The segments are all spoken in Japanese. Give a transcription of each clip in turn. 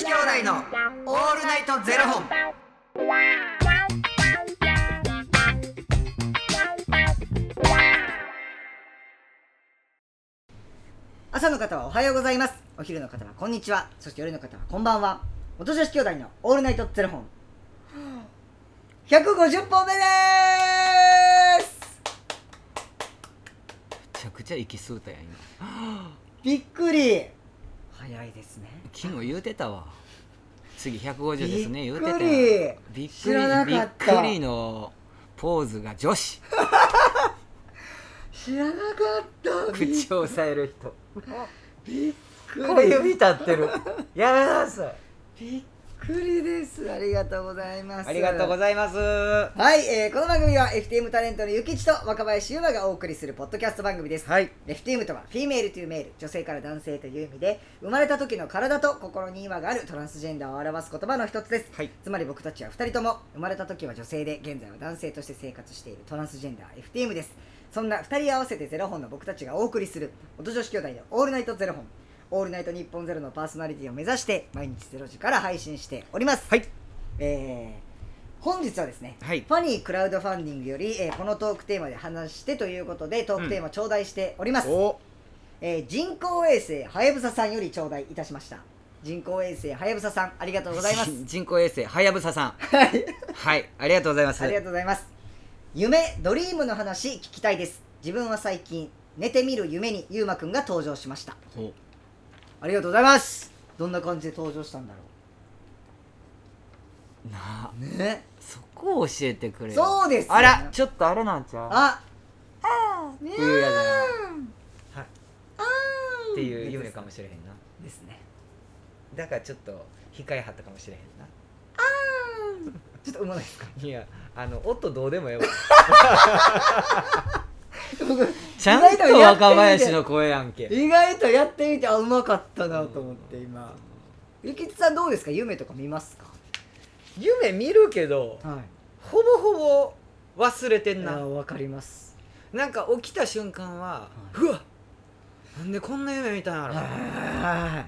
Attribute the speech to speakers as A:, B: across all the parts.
A: 子兄弟のオールナイトゼロ本。
B: 朝の方はおはようございます。お昼の方はこんにちは。そして夜の方はこんばんは。元女子兄弟のオールナイトゼロ本。150本目です。
C: めちゃくちゃ息吸うたやん今。
B: びっくり早いですね。
C: 昨日言うてたわ。次150ですね。言うてた
B: びっくり
C: びっくりびっ
B: かった
C: くりのポーズが女子。
B: 知らなかった。び
C: 口を押さえる人。
B: びっくり。
C: 小指立ってる。やめなさい。
B: びっくりです。ありがとうございます。
C: ありがとうございます。
B: はい、えーこの番組は FTM タレントのゆきちと若林優馬がお送りするポッドキャスト番組です、
C: はい。
B: FTM とはフィメールというメール。女性から男性という意味で生まれた時の体と心に違和があるトランスジェンダーを表す言葉の一つです、
C: はい。
B: つまり僕たちは2人とも生まれた時は女性で現在は男性として生活しているトランスジェンダー FTM です。そんな2人合わせてゼロ本の僕たちがお送りする元女子兄弟のオールナイトゼロ本オールナイト日本ゼロのパーソナリティを目指して毎日ゼロ時から配信しております。
C: はい。
B: えー本日はですね、
C: はい。
B: ファニークラウドファンディングより、えーこのトークテーマで話してということでトークテーマ頂戴しております、
C: お。
B: えー人工衛星はやぶささんより頂戴いたしました。人工衛星はやぶささんありがとうございます。
C: 人工衛星はやぶささん。
B: はい。
C: はい。ありがとうございます。
B: ありがとうございます。夢ドリームの話聞きたいです。自分は最近寝てみる夢にゆうまくんが登場しました。
C: お
B: ありがとうございます。どんな感じで登場したんだろ
C: なあ。
B: うね。
C: そこを教えてくれよ。
B: そうですよ。
C: あらちょっとあれなんちゃう？
B: あ。あね
C: 冬やじゃな。いはい。
B: あ
C: っていう夢かもしれへんな。
B: ですね。
C: だからちょっと控えはったかもしれへんな。
B: ちょっとうまないですか？
C: いやあの音どうでもええわ。
B: 僕
C: ちゃんと若林の声やんけ。
B: 意外とやってみてあうまかったなと思って今。ゆきつさんどうですか？夢とか見ますか？
C: 夢見るけど
B: はい。
C: ほぼほぼ忘れてんな。
B: わかります。
C: なんか起きた瞬間は、うわなんでこんな夢見たんやろ。
B: は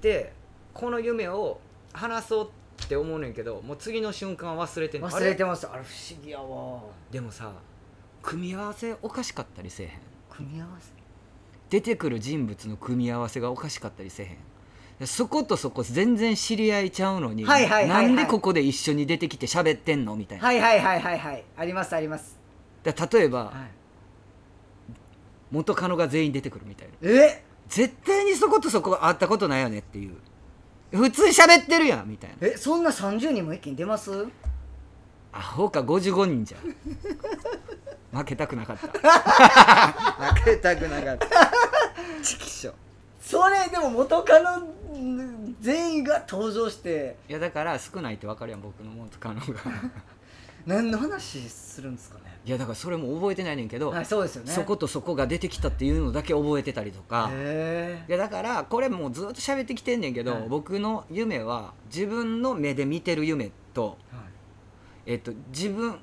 C: でこの夢を話そうって思うねんけどもう次の瞬間は忘れてんの。
B: 忘れて
C: あ
B: ます。あれ不思議やわ。
C: でもさ組み合わせおかしかったりせえへん。
B: 組み合わせ？
C: 出てくる人物の組み合わせがおかしかったりせえへん。でそことそこ全然知り合いちゃうのに、
B: はいはいはいはい。
C: なんでここで一緒に出てきて喋ってんのみたいな、
B: はいはいはいはいはい。ありますあります。
C: で例えば、
B: はい。
C: 元カノが全員出てくるみたいな。
B: え？
C: 絶対にそことそこ会ったことないよねっていう。普通に喋ってるやんみたいな。
B: えそんな30人も一気に出ます？
C: アホか55人じゃん。負けたくなかった。負けたくなかった。チキショ
B: それでも元カノん全員が登場して。
C: いやだから少ないって分かるやん僕の元カノが。
B: 何の話するんですかね。
C: いやだからそれも覚えてないねんけど、
B: はいそうですよね。
C: そことそこが出てきたっていうのだけ覚えてたりとか。
B: へ
C: いやだからこれもうずっと喋ってきてんねんけど、
B: はい。
C: 僕の夢は自分の目で見てる夢と、
B: え
C: えっと、自分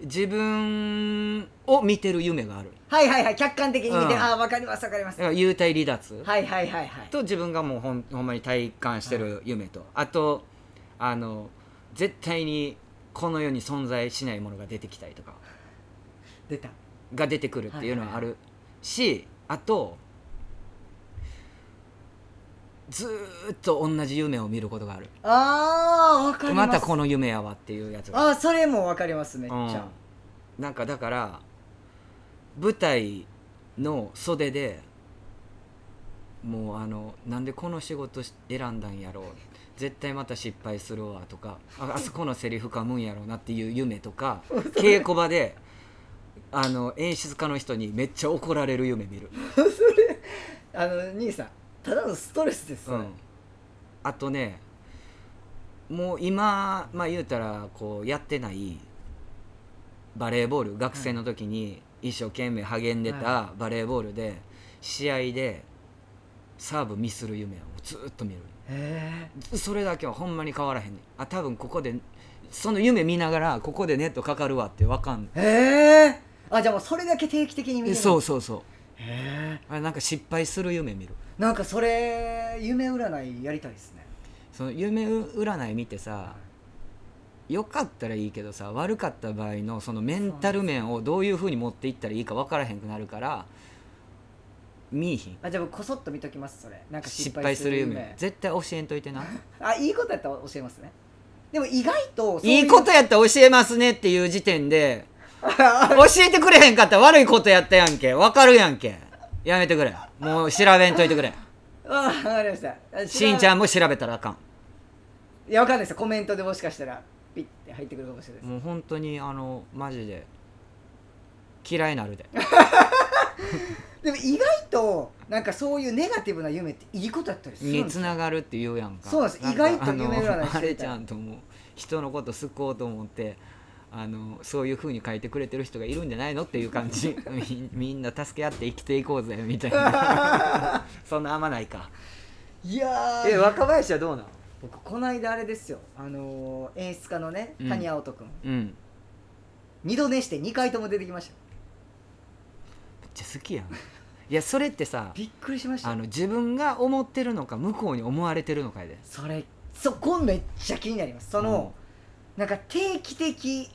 C: 自分を見てる夢がある。
B: はいはいはい客観的に見て、
C: うん。
B: ああわかりますわかります。
C: だから幽体離脱、
B: はいはいはいはい。
C: と自分がもうほんほんまに体感してる夢と、あとあの絶対にこの世に存在しないものが出てきたりとか。
B: 出た。
C: が出てくるっていうのはある。し、あとずーっと同じ夢を見ることがある。
B: あーわかりま
C: ますたこの夢やわっていうやつが。
B: あーそれもわかりますめっちゃ、
C: うん。なんかだから舞台の袖でもうあのなんでこの仕事し選んだんやろう絶対また失敗するわとかああそこのセリフ噛むんやろうなっていう夢とか稽古場であの演出家の人にめっちゃ怒られる夢見る、
B: あの兄さんただのストレスです、
C: うん、あとねもう今まあ言うたらこうやってないバレーボール学生の時に一生懸命励んでたバレーボールで試合でサーブミスる夢をずっと見る。
B: へ
C: それだけはほんまに変わらへんねん。あ多分ここでその夢見ながらここでネットかかるわってわかん
B: えへえあじゃあもうそれだけ定期的に見てる
C: そうそうそう
B: へえ
C: あれなんか失敗する夢見る。
B: なんかそれ夢占いやりたいですね。
C: その夢占い見てさ良かったらいいけどさ悪かった場合のそのメンタル面をどういうふうに持っていったらいいか分からへんくなるから見いひん。
B: あじゃあ僕こそっと見ときますそれ。なんか
C: 失敗する夢。絶対教えんといてな。
B: あいいことやったら教えますね。でも意外とそうう
C: いいことやったら教えますねっていう時点で 教えてくれへんかったら悪いことやったやんけ。分かるやんけ。やめてくれ。もう調べんといてくれ。
B: あわかりました。あ
C: しんちゃ
B: ん
C: んも調べたらあかん。
B: いやわかんないです。よコメントでもしかしたらピッて入ってくるかもしれないです。
C: もう本当にあのマジで嫌いなるで。
B: でも意外となんかそういうネガティブな夢っていいことやったりするん
C: に
B: ですよ。
C: つながるって言うやんか。
B: そうなんです。
C: か
B: 意外と夢占いしてた
C: あのあれちゃんともう人のこと救おうと思ってあのそういうふうに書いてくれてる人がいるんじゃないのっていう感じ。み みんな助け合って生きていこうぜみたいな。そんなあんまないか。
B: いやー。
C: え若林はどうなん
B: 僕この間あれですよ。あのー演出家のね
C: うん。
B: 谷青人君、
C: うん。
B: 二度寝して2回とも出てきました。よ
C: めっちゃ好きやん。いやそれってさ
B: びっくりしました。
C: あの自分が思ってるのか向こうに思われてるのかやで。
B: それそこめっちゃ気になります。その、なんか定期的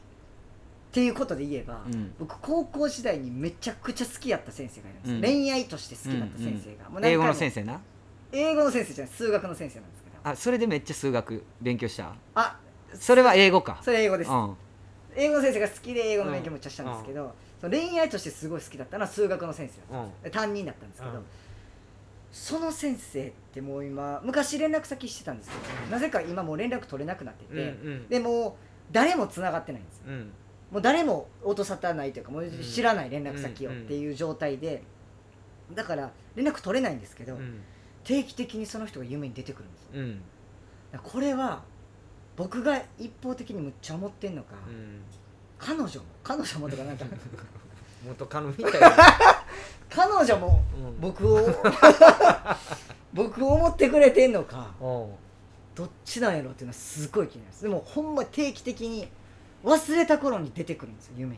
B: っていうことで言えば、
C: うん。
B: 僕高校時代にめちゃくちゃ好きやった先生がいるんです、
C: うん。
B: 恋愛として好きだった先生が、もう何回も。
C: 英語の先生な？
B: 英語の先生じゃない。数学の先生なんですけど。
C: あそれでめっちゃ数学勉強した？
B: あ
C: それは英語か。
B: それ英語です、
C: うん。
B: 英語の先生が好きで英語の勉強もめっちゃしたんですけど、その恋愛としてすごい好きだったのは数学の先生なんです
C: うん。
B: 担任だったんですけど、
C: うん。
B: その先生ってもう今昔連絡先してたんですけどなぜか今もう連絡取れなくなってて、
C: うんうん。
B: でもう誰も繋がってないんですよ。
C: うん
B: もう誰も音沙汰ないというかもう知らない連絡先を
C: うん
B: っていう状態でだから連絡取れないんですけど、
C: うん。
B: 定期的にその人が夢に出てくるんですよ。
C: うん。
B: これは僕が一方的にむっちゃ思ってんのか、彼女も彼女もとかなんか
C: 元カノみたいな。
B: 彼女も
C: うん。
B: 僕を 僕を思ってくれてんのかどっちなんやろっていうのはすごい気になります。でもほんま定期的に忘れた頃に出てくるんですよ夢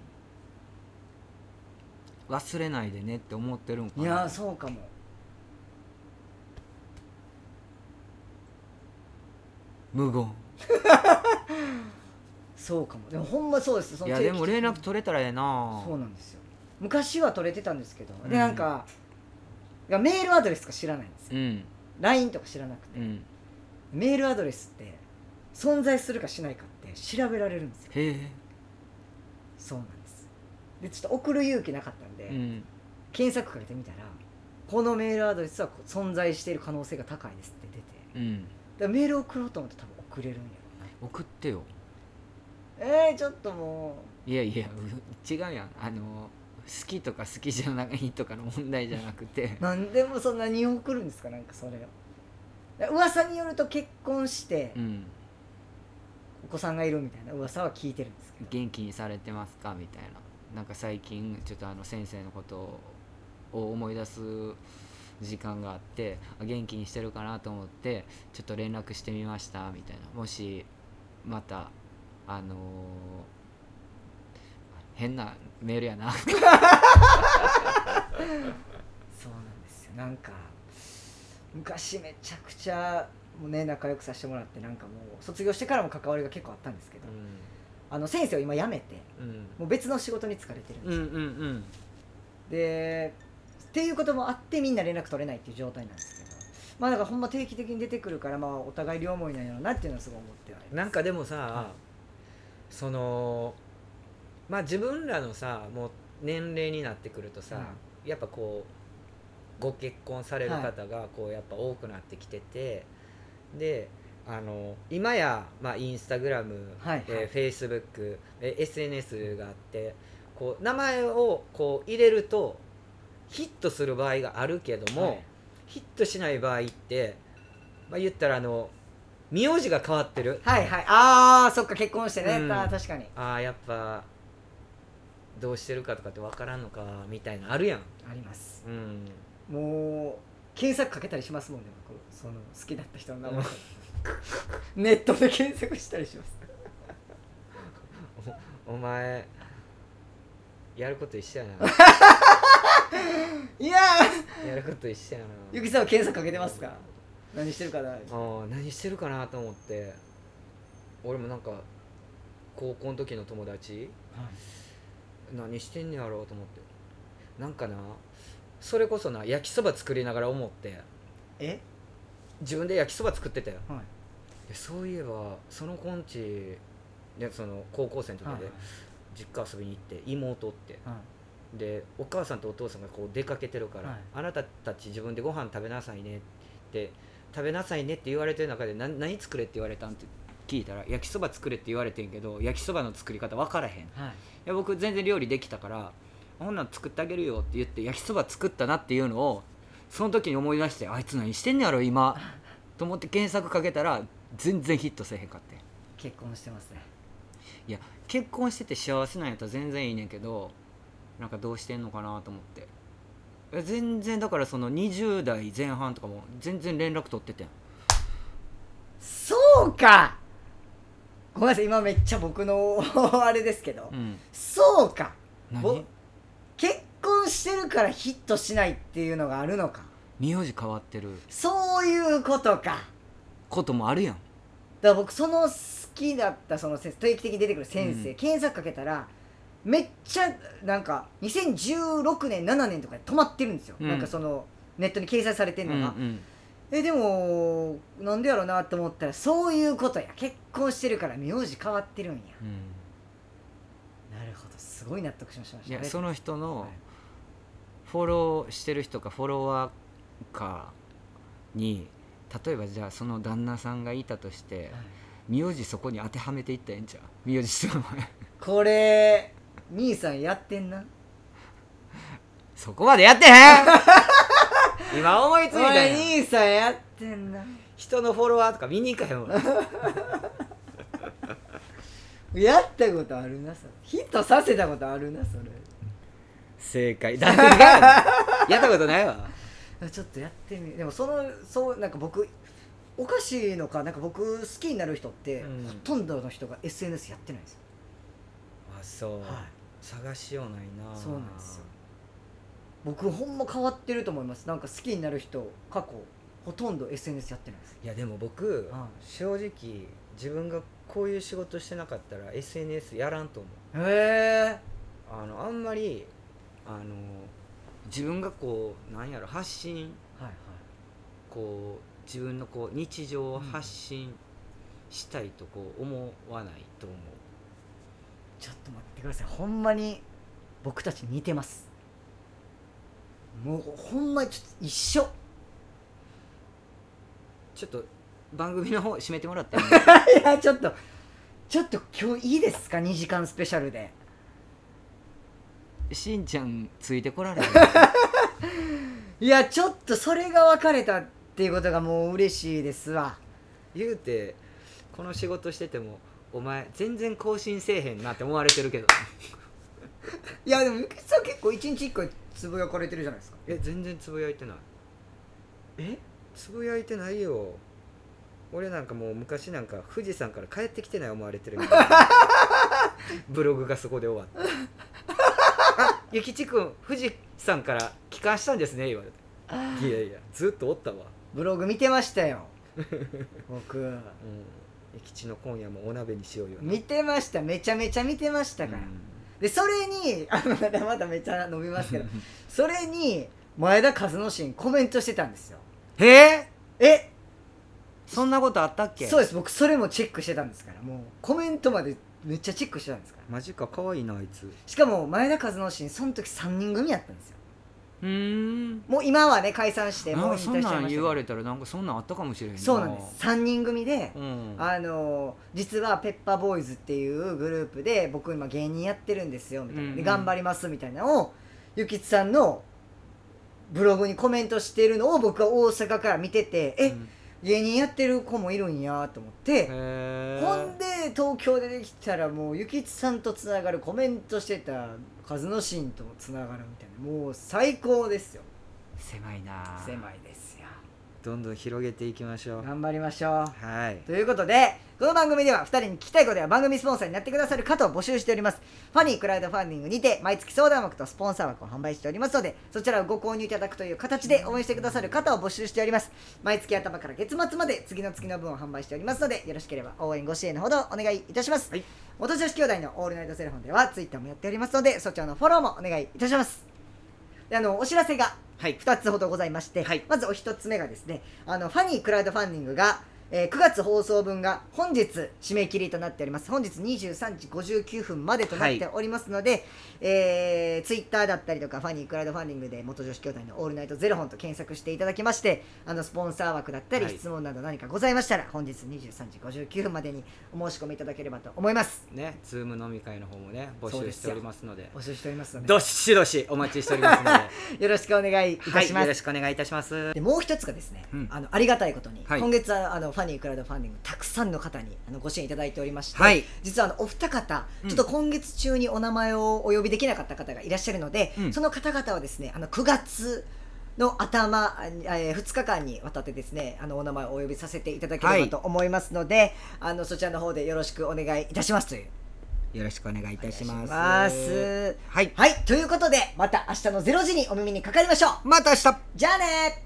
C: 忘れないでねって思ってるんか
B: に
C: な。い
B: やーそうかも。
C: 無言。
B: そうかも。でもほんまそうですそ
C: いやでも連絡取れたらええな。
B: そうなんですよ。昔は取れてたんですけど、
C: うん。
B: でなんかいやメールアドレスとか知らないんですよ、
C: うん。
B: LINE とか知らなくて、
C: うん。
B: メールアドレスって存在するかしないかって調べられるんですよ。
C: へえ。
B: そうなんです。でちょっと送る勇気なかったんで、
C: うん。
B: 検索かけてみたらこのメールアドレスは存在している可能性が高いですって出て。
C: うん。
B: だメール送ろうと思って多分送れるんやろ
C: 送ってよ。
B: うなえー、ちょっとも
C: いやいやう違うやん。あの好きとか好きじゃないとかの問題じゃなくて。
B: う なんでもそんなに送るんですか？なんかそれを。噂によると結婚して
C: うん
B: お子さんがいるみたいな噂は聞いてるんですけど。
C: 元気にされてますか？みたいな。なんか最近ちょっとあの先生のことを思い出す時間があってあ元気にしてるかなと思ってちょっと連絡してみましたみたいな。もしまたあのー変なメールやな。
B: そうなんですよ。なんか昔めちゃくちゃもうね仲良くさせてもらってなんかもう卒業してからも関わりが結構あったんですけど、あの先生を今辞めて
C: うん。
B: もう別の仕事に疲れてるんですよ、
C: うんうんうん。
B: でっていうこともあってみんな連絡取れないっていう状態なんですけどまあだからほんま定期的に出てくるからまあお互い両思いなんやろうなっていうのはすごい思っては
C: なんかでもさ、
B: は
C: そのまあ自分らのさもう年齢になってくるとさ、
B: は
C: やっぱこうご結婚される方がこうやっぱ多くなってきてて、であの今や、まあ、インスタグラム、
B: はい。
C: えー、フェイスブック、えー SNS があってこう名前をこう入れるとヒットする場合があるけども、
B: はい。
C: ヒットしない場合って、まあ、言ったらあの名字が変わってる。
B: はいはい。ああそっか結婚してね、
C: うん。
B: 確かに。
C: ああやっぱどうしてるかとかって分からんのかみたいなあるやん。
B: あります。
C: うん。
B: もう検索かけたりしますもんね僕。その好きだった人の名前。ネットで検索したりします。
C: お前やること一緒やな。
B: いや
C: やること一緒やな。
B: ゆきさんは検索かけてますか？何してるかな？
C: あー何してるかなと思って。俺もなんか高校の時の友達何してんねやろうと思って。なんかなそれこそな焼きそば作りながら思って
B: え？
C: 自分で焼きそば作ってたよ。
B: はい。
C: でそういえばその子んちでその高校生の時で、
B: はい
C: 実家遊びに行って妹おって。
B: はい。
C: でお母さんとお父さんがこう出かけてるから、
B: はい。
C: あなたたち自分でご飯食べなさいねって食べなさいねって言われてる中で何何作れって言われたんって聞いたら焼きそば作れって言われてんけど焼きそばの作り方分からへん。い。
B: はい
C: や僕全然料理できたからほんなん作ってあげるよって言って焼きそば作ったなっていうのをその時に思い出してあいつ何してんねやろ今と思って検索かけたら全然ヒットせえへんかって。
B: 結婚してますね。
C: いや結婚してて幸せなんやったら全然いいねんけどなんかどうしてんのかなと思って。全然だからその20代前半とかも全然連絡取っててん。
B: そうか！ごめんなさい今めっちゃ僕の あれですけど、
C: うん。
B: そうか！ぼ
C: 何
B: 結婚してるからヒットしないっていうのがあるのか。
C: 名字変わってる。
B: そういうことか。
C: こともあるやん。
B: だから僕その好きだったその先生定期的に出てくる先生、
C: うん。
B: 検索かけたらめっちゃなんか2016年7年とかで止まってるんですよ、
C: うん。
B: なんかそのネットに掲載されて
C: うんん
B: のが、
C: うん
B: えでもなんでやろうなと思ったらそういうことや。結婚してるから名字変わってるんや。
C: うん
B: すごい納得しました。
C: いやその人
B: は
C: の
B: い。
C: フォローしてる人かフォロワーかに例えばじゃあその旦那さんがいたとして名字そこに当てはめていったらええんちゃう？名字と名前。
B: これ兄さんやってんな？
C: そこまでやってへん！今思いつい
B: お
C: たん
B: 兄さんやってんな。
C: 人のフォロワーとか見に行かへんわ
B: やったことあるなそれ。ヒットさせたことあるなそれ。
C: 正解。だって違うやったことないわ。
B: ちょっとやってみでもそのそうなんか僕おかしいのかなんか僕好きになる人って、
C: うん。
B: ほとんどの人が SNS やってないんですよ。
C: あそう、
B: はい。
C: 探しようないな。
B: そうなんですよ。僕ほんま変わってると思います。なんか好きになる人過去ほとんど SNS やってないです。
C: いやでも僕、
B: は
C: 正直自分がこういう仕事してなかったら SNS やらんと思う。
B: へえ
C: あのあんまりあの自分がこうなんやろ発信
B: はいはい。
C: こう自分のこう日常を発信したいとこう思わないと思う、
B: ちょっと待ってください。ほんまに僕たち似てます。もうほんまにちょっと一緒。
C: ちょっと番組の方締めてもらって。い
B: やちょっとちょっと今日いいですか？2時間スペシャルで。
C: しんちゃんついてこられる
B: いやちょっとそれが分かれたっていうことがもう嬉しいですわ。
C: 言うてこの仕事しててもお前全然更新せえへんなって思われてるけど。
B: いやでもゆきさん結構一日一回つぶやかれてるじゃないですか。
C: え全然つぶやいてない。
B: え？
C: つぶやいてないよ俺なんかもう昔なんか富士山から帰ってきてない思われてるみたいな。ブログがそこで終わったあゆきちくん富士山から帰還したんですね言われて。いやいやずっとおったわ。
B: ブログ見てましたよ。僕。
C: うん。ゆきちの今夜もお鍋にしようよな。
B: 見てました。めちゃめちゃ見てましたから、でそれにあのまたまためっちゃ伸びますけど。それに前田和之進コメントしてたんですよ。
C: へえ？
B: え？
C: そんなことあったっけ？
B: そうです。僕それもチェックしてたんですから。もうコメントまでめっちゃチェックしてたんですから。
C: マジか可愛いなあいつ。
B: しかも前田和之進その時3人組やったんですよ。
C: うーん。
B: もう今はね解散して
C: なん
B: もう引退しちゃいましたけど。
C: 言われたらなんかそんなんあったかもしれへんな。
B: そうなんです。3人組で、
C: うん。
B: あの実はペッパーボーイズっていうグループで僕今芸人やってるんですよみたいな、
C: うんうん
B: で頑張りますみたいなのをゆきつさんのブログにコメントしてるのを僕は大阪から見ててえ、
C: うん
B: 芸人やってる子もいるんやと思ってほんで東京でできたらもうゆきつさんとつながるコメントしてた和之進とつながるみたいなもう最高ですよ。
C: 狭いな
B: 狭いですよ
C: どんどん広げていきましょう。
B: 頑張りましょう。
C: はい。
B: ということでこの番組では2人に聞きたいことや番組スポンサーになってくださる方を募集しております。ファニークラウドファンディングにて毎月相談枠とスポンサー枠を販売しておりますのでそちらをご購入いただくという形で応援してくださる方を募集しております。毎月頭から月末まで次の月の分を販売しておりますのでよろしければ応援ご支援のほどお願いいたします、
C: はい。
B: 元女子兄弟のオールナイトゼロフォンではツイッターもやっておりますのでそちらのフォローもお願いいたしますであのお知らせが
C: はい。
B: 2つほどございまして、
C: はい。
B: まずお一つ目がですねあのファニークラウドファンディングが、えー9月放送分が本日締め切りとなっております。本日23時59分までとなっておりますので、えー、ツイッターだったりとかファニークラウドファンディングで元女子兄弟のオールナイトゼロ本と検索していただきましてあのスポンサー枠だったり
C: はい。
B: 質問など何かございましたら、本日23時59分までにお申し込みいただければと思います。
C: ねズーム飲み会の方もね募集しておりますので
B: 募集しておりますので。
C: どしどしお待ちしておりますので。
B: よろしくお願いいた
C: はい
B: します、
C: よろしくお願いいたします。
B: でもう一つがですね、
C: うん。
B: あのありがたいことに、
C: はい。
B: 今月はあのファニークラウドファンディングたくさんの方にあのご支援いただいておりまして、
C: はい。
B: 実はあのお二方、
C: うん。
B: ちょっと今月中にお名前をお呼びできなかった方がいらっしゃるので、
C: うん。
B: その方々はですねあの9月の頭、えー、2日間にわたってですねあのお名前をお呼びさせていただければと思いますので、あのそちらの方でよろしくお願いいたしますという。
C: よろしくお願いいたします。
B: ます。
C: はい。
B: はい。ということでまた明日の0時にお耳にかかりましょう。
C: また明日。
B: じゃあね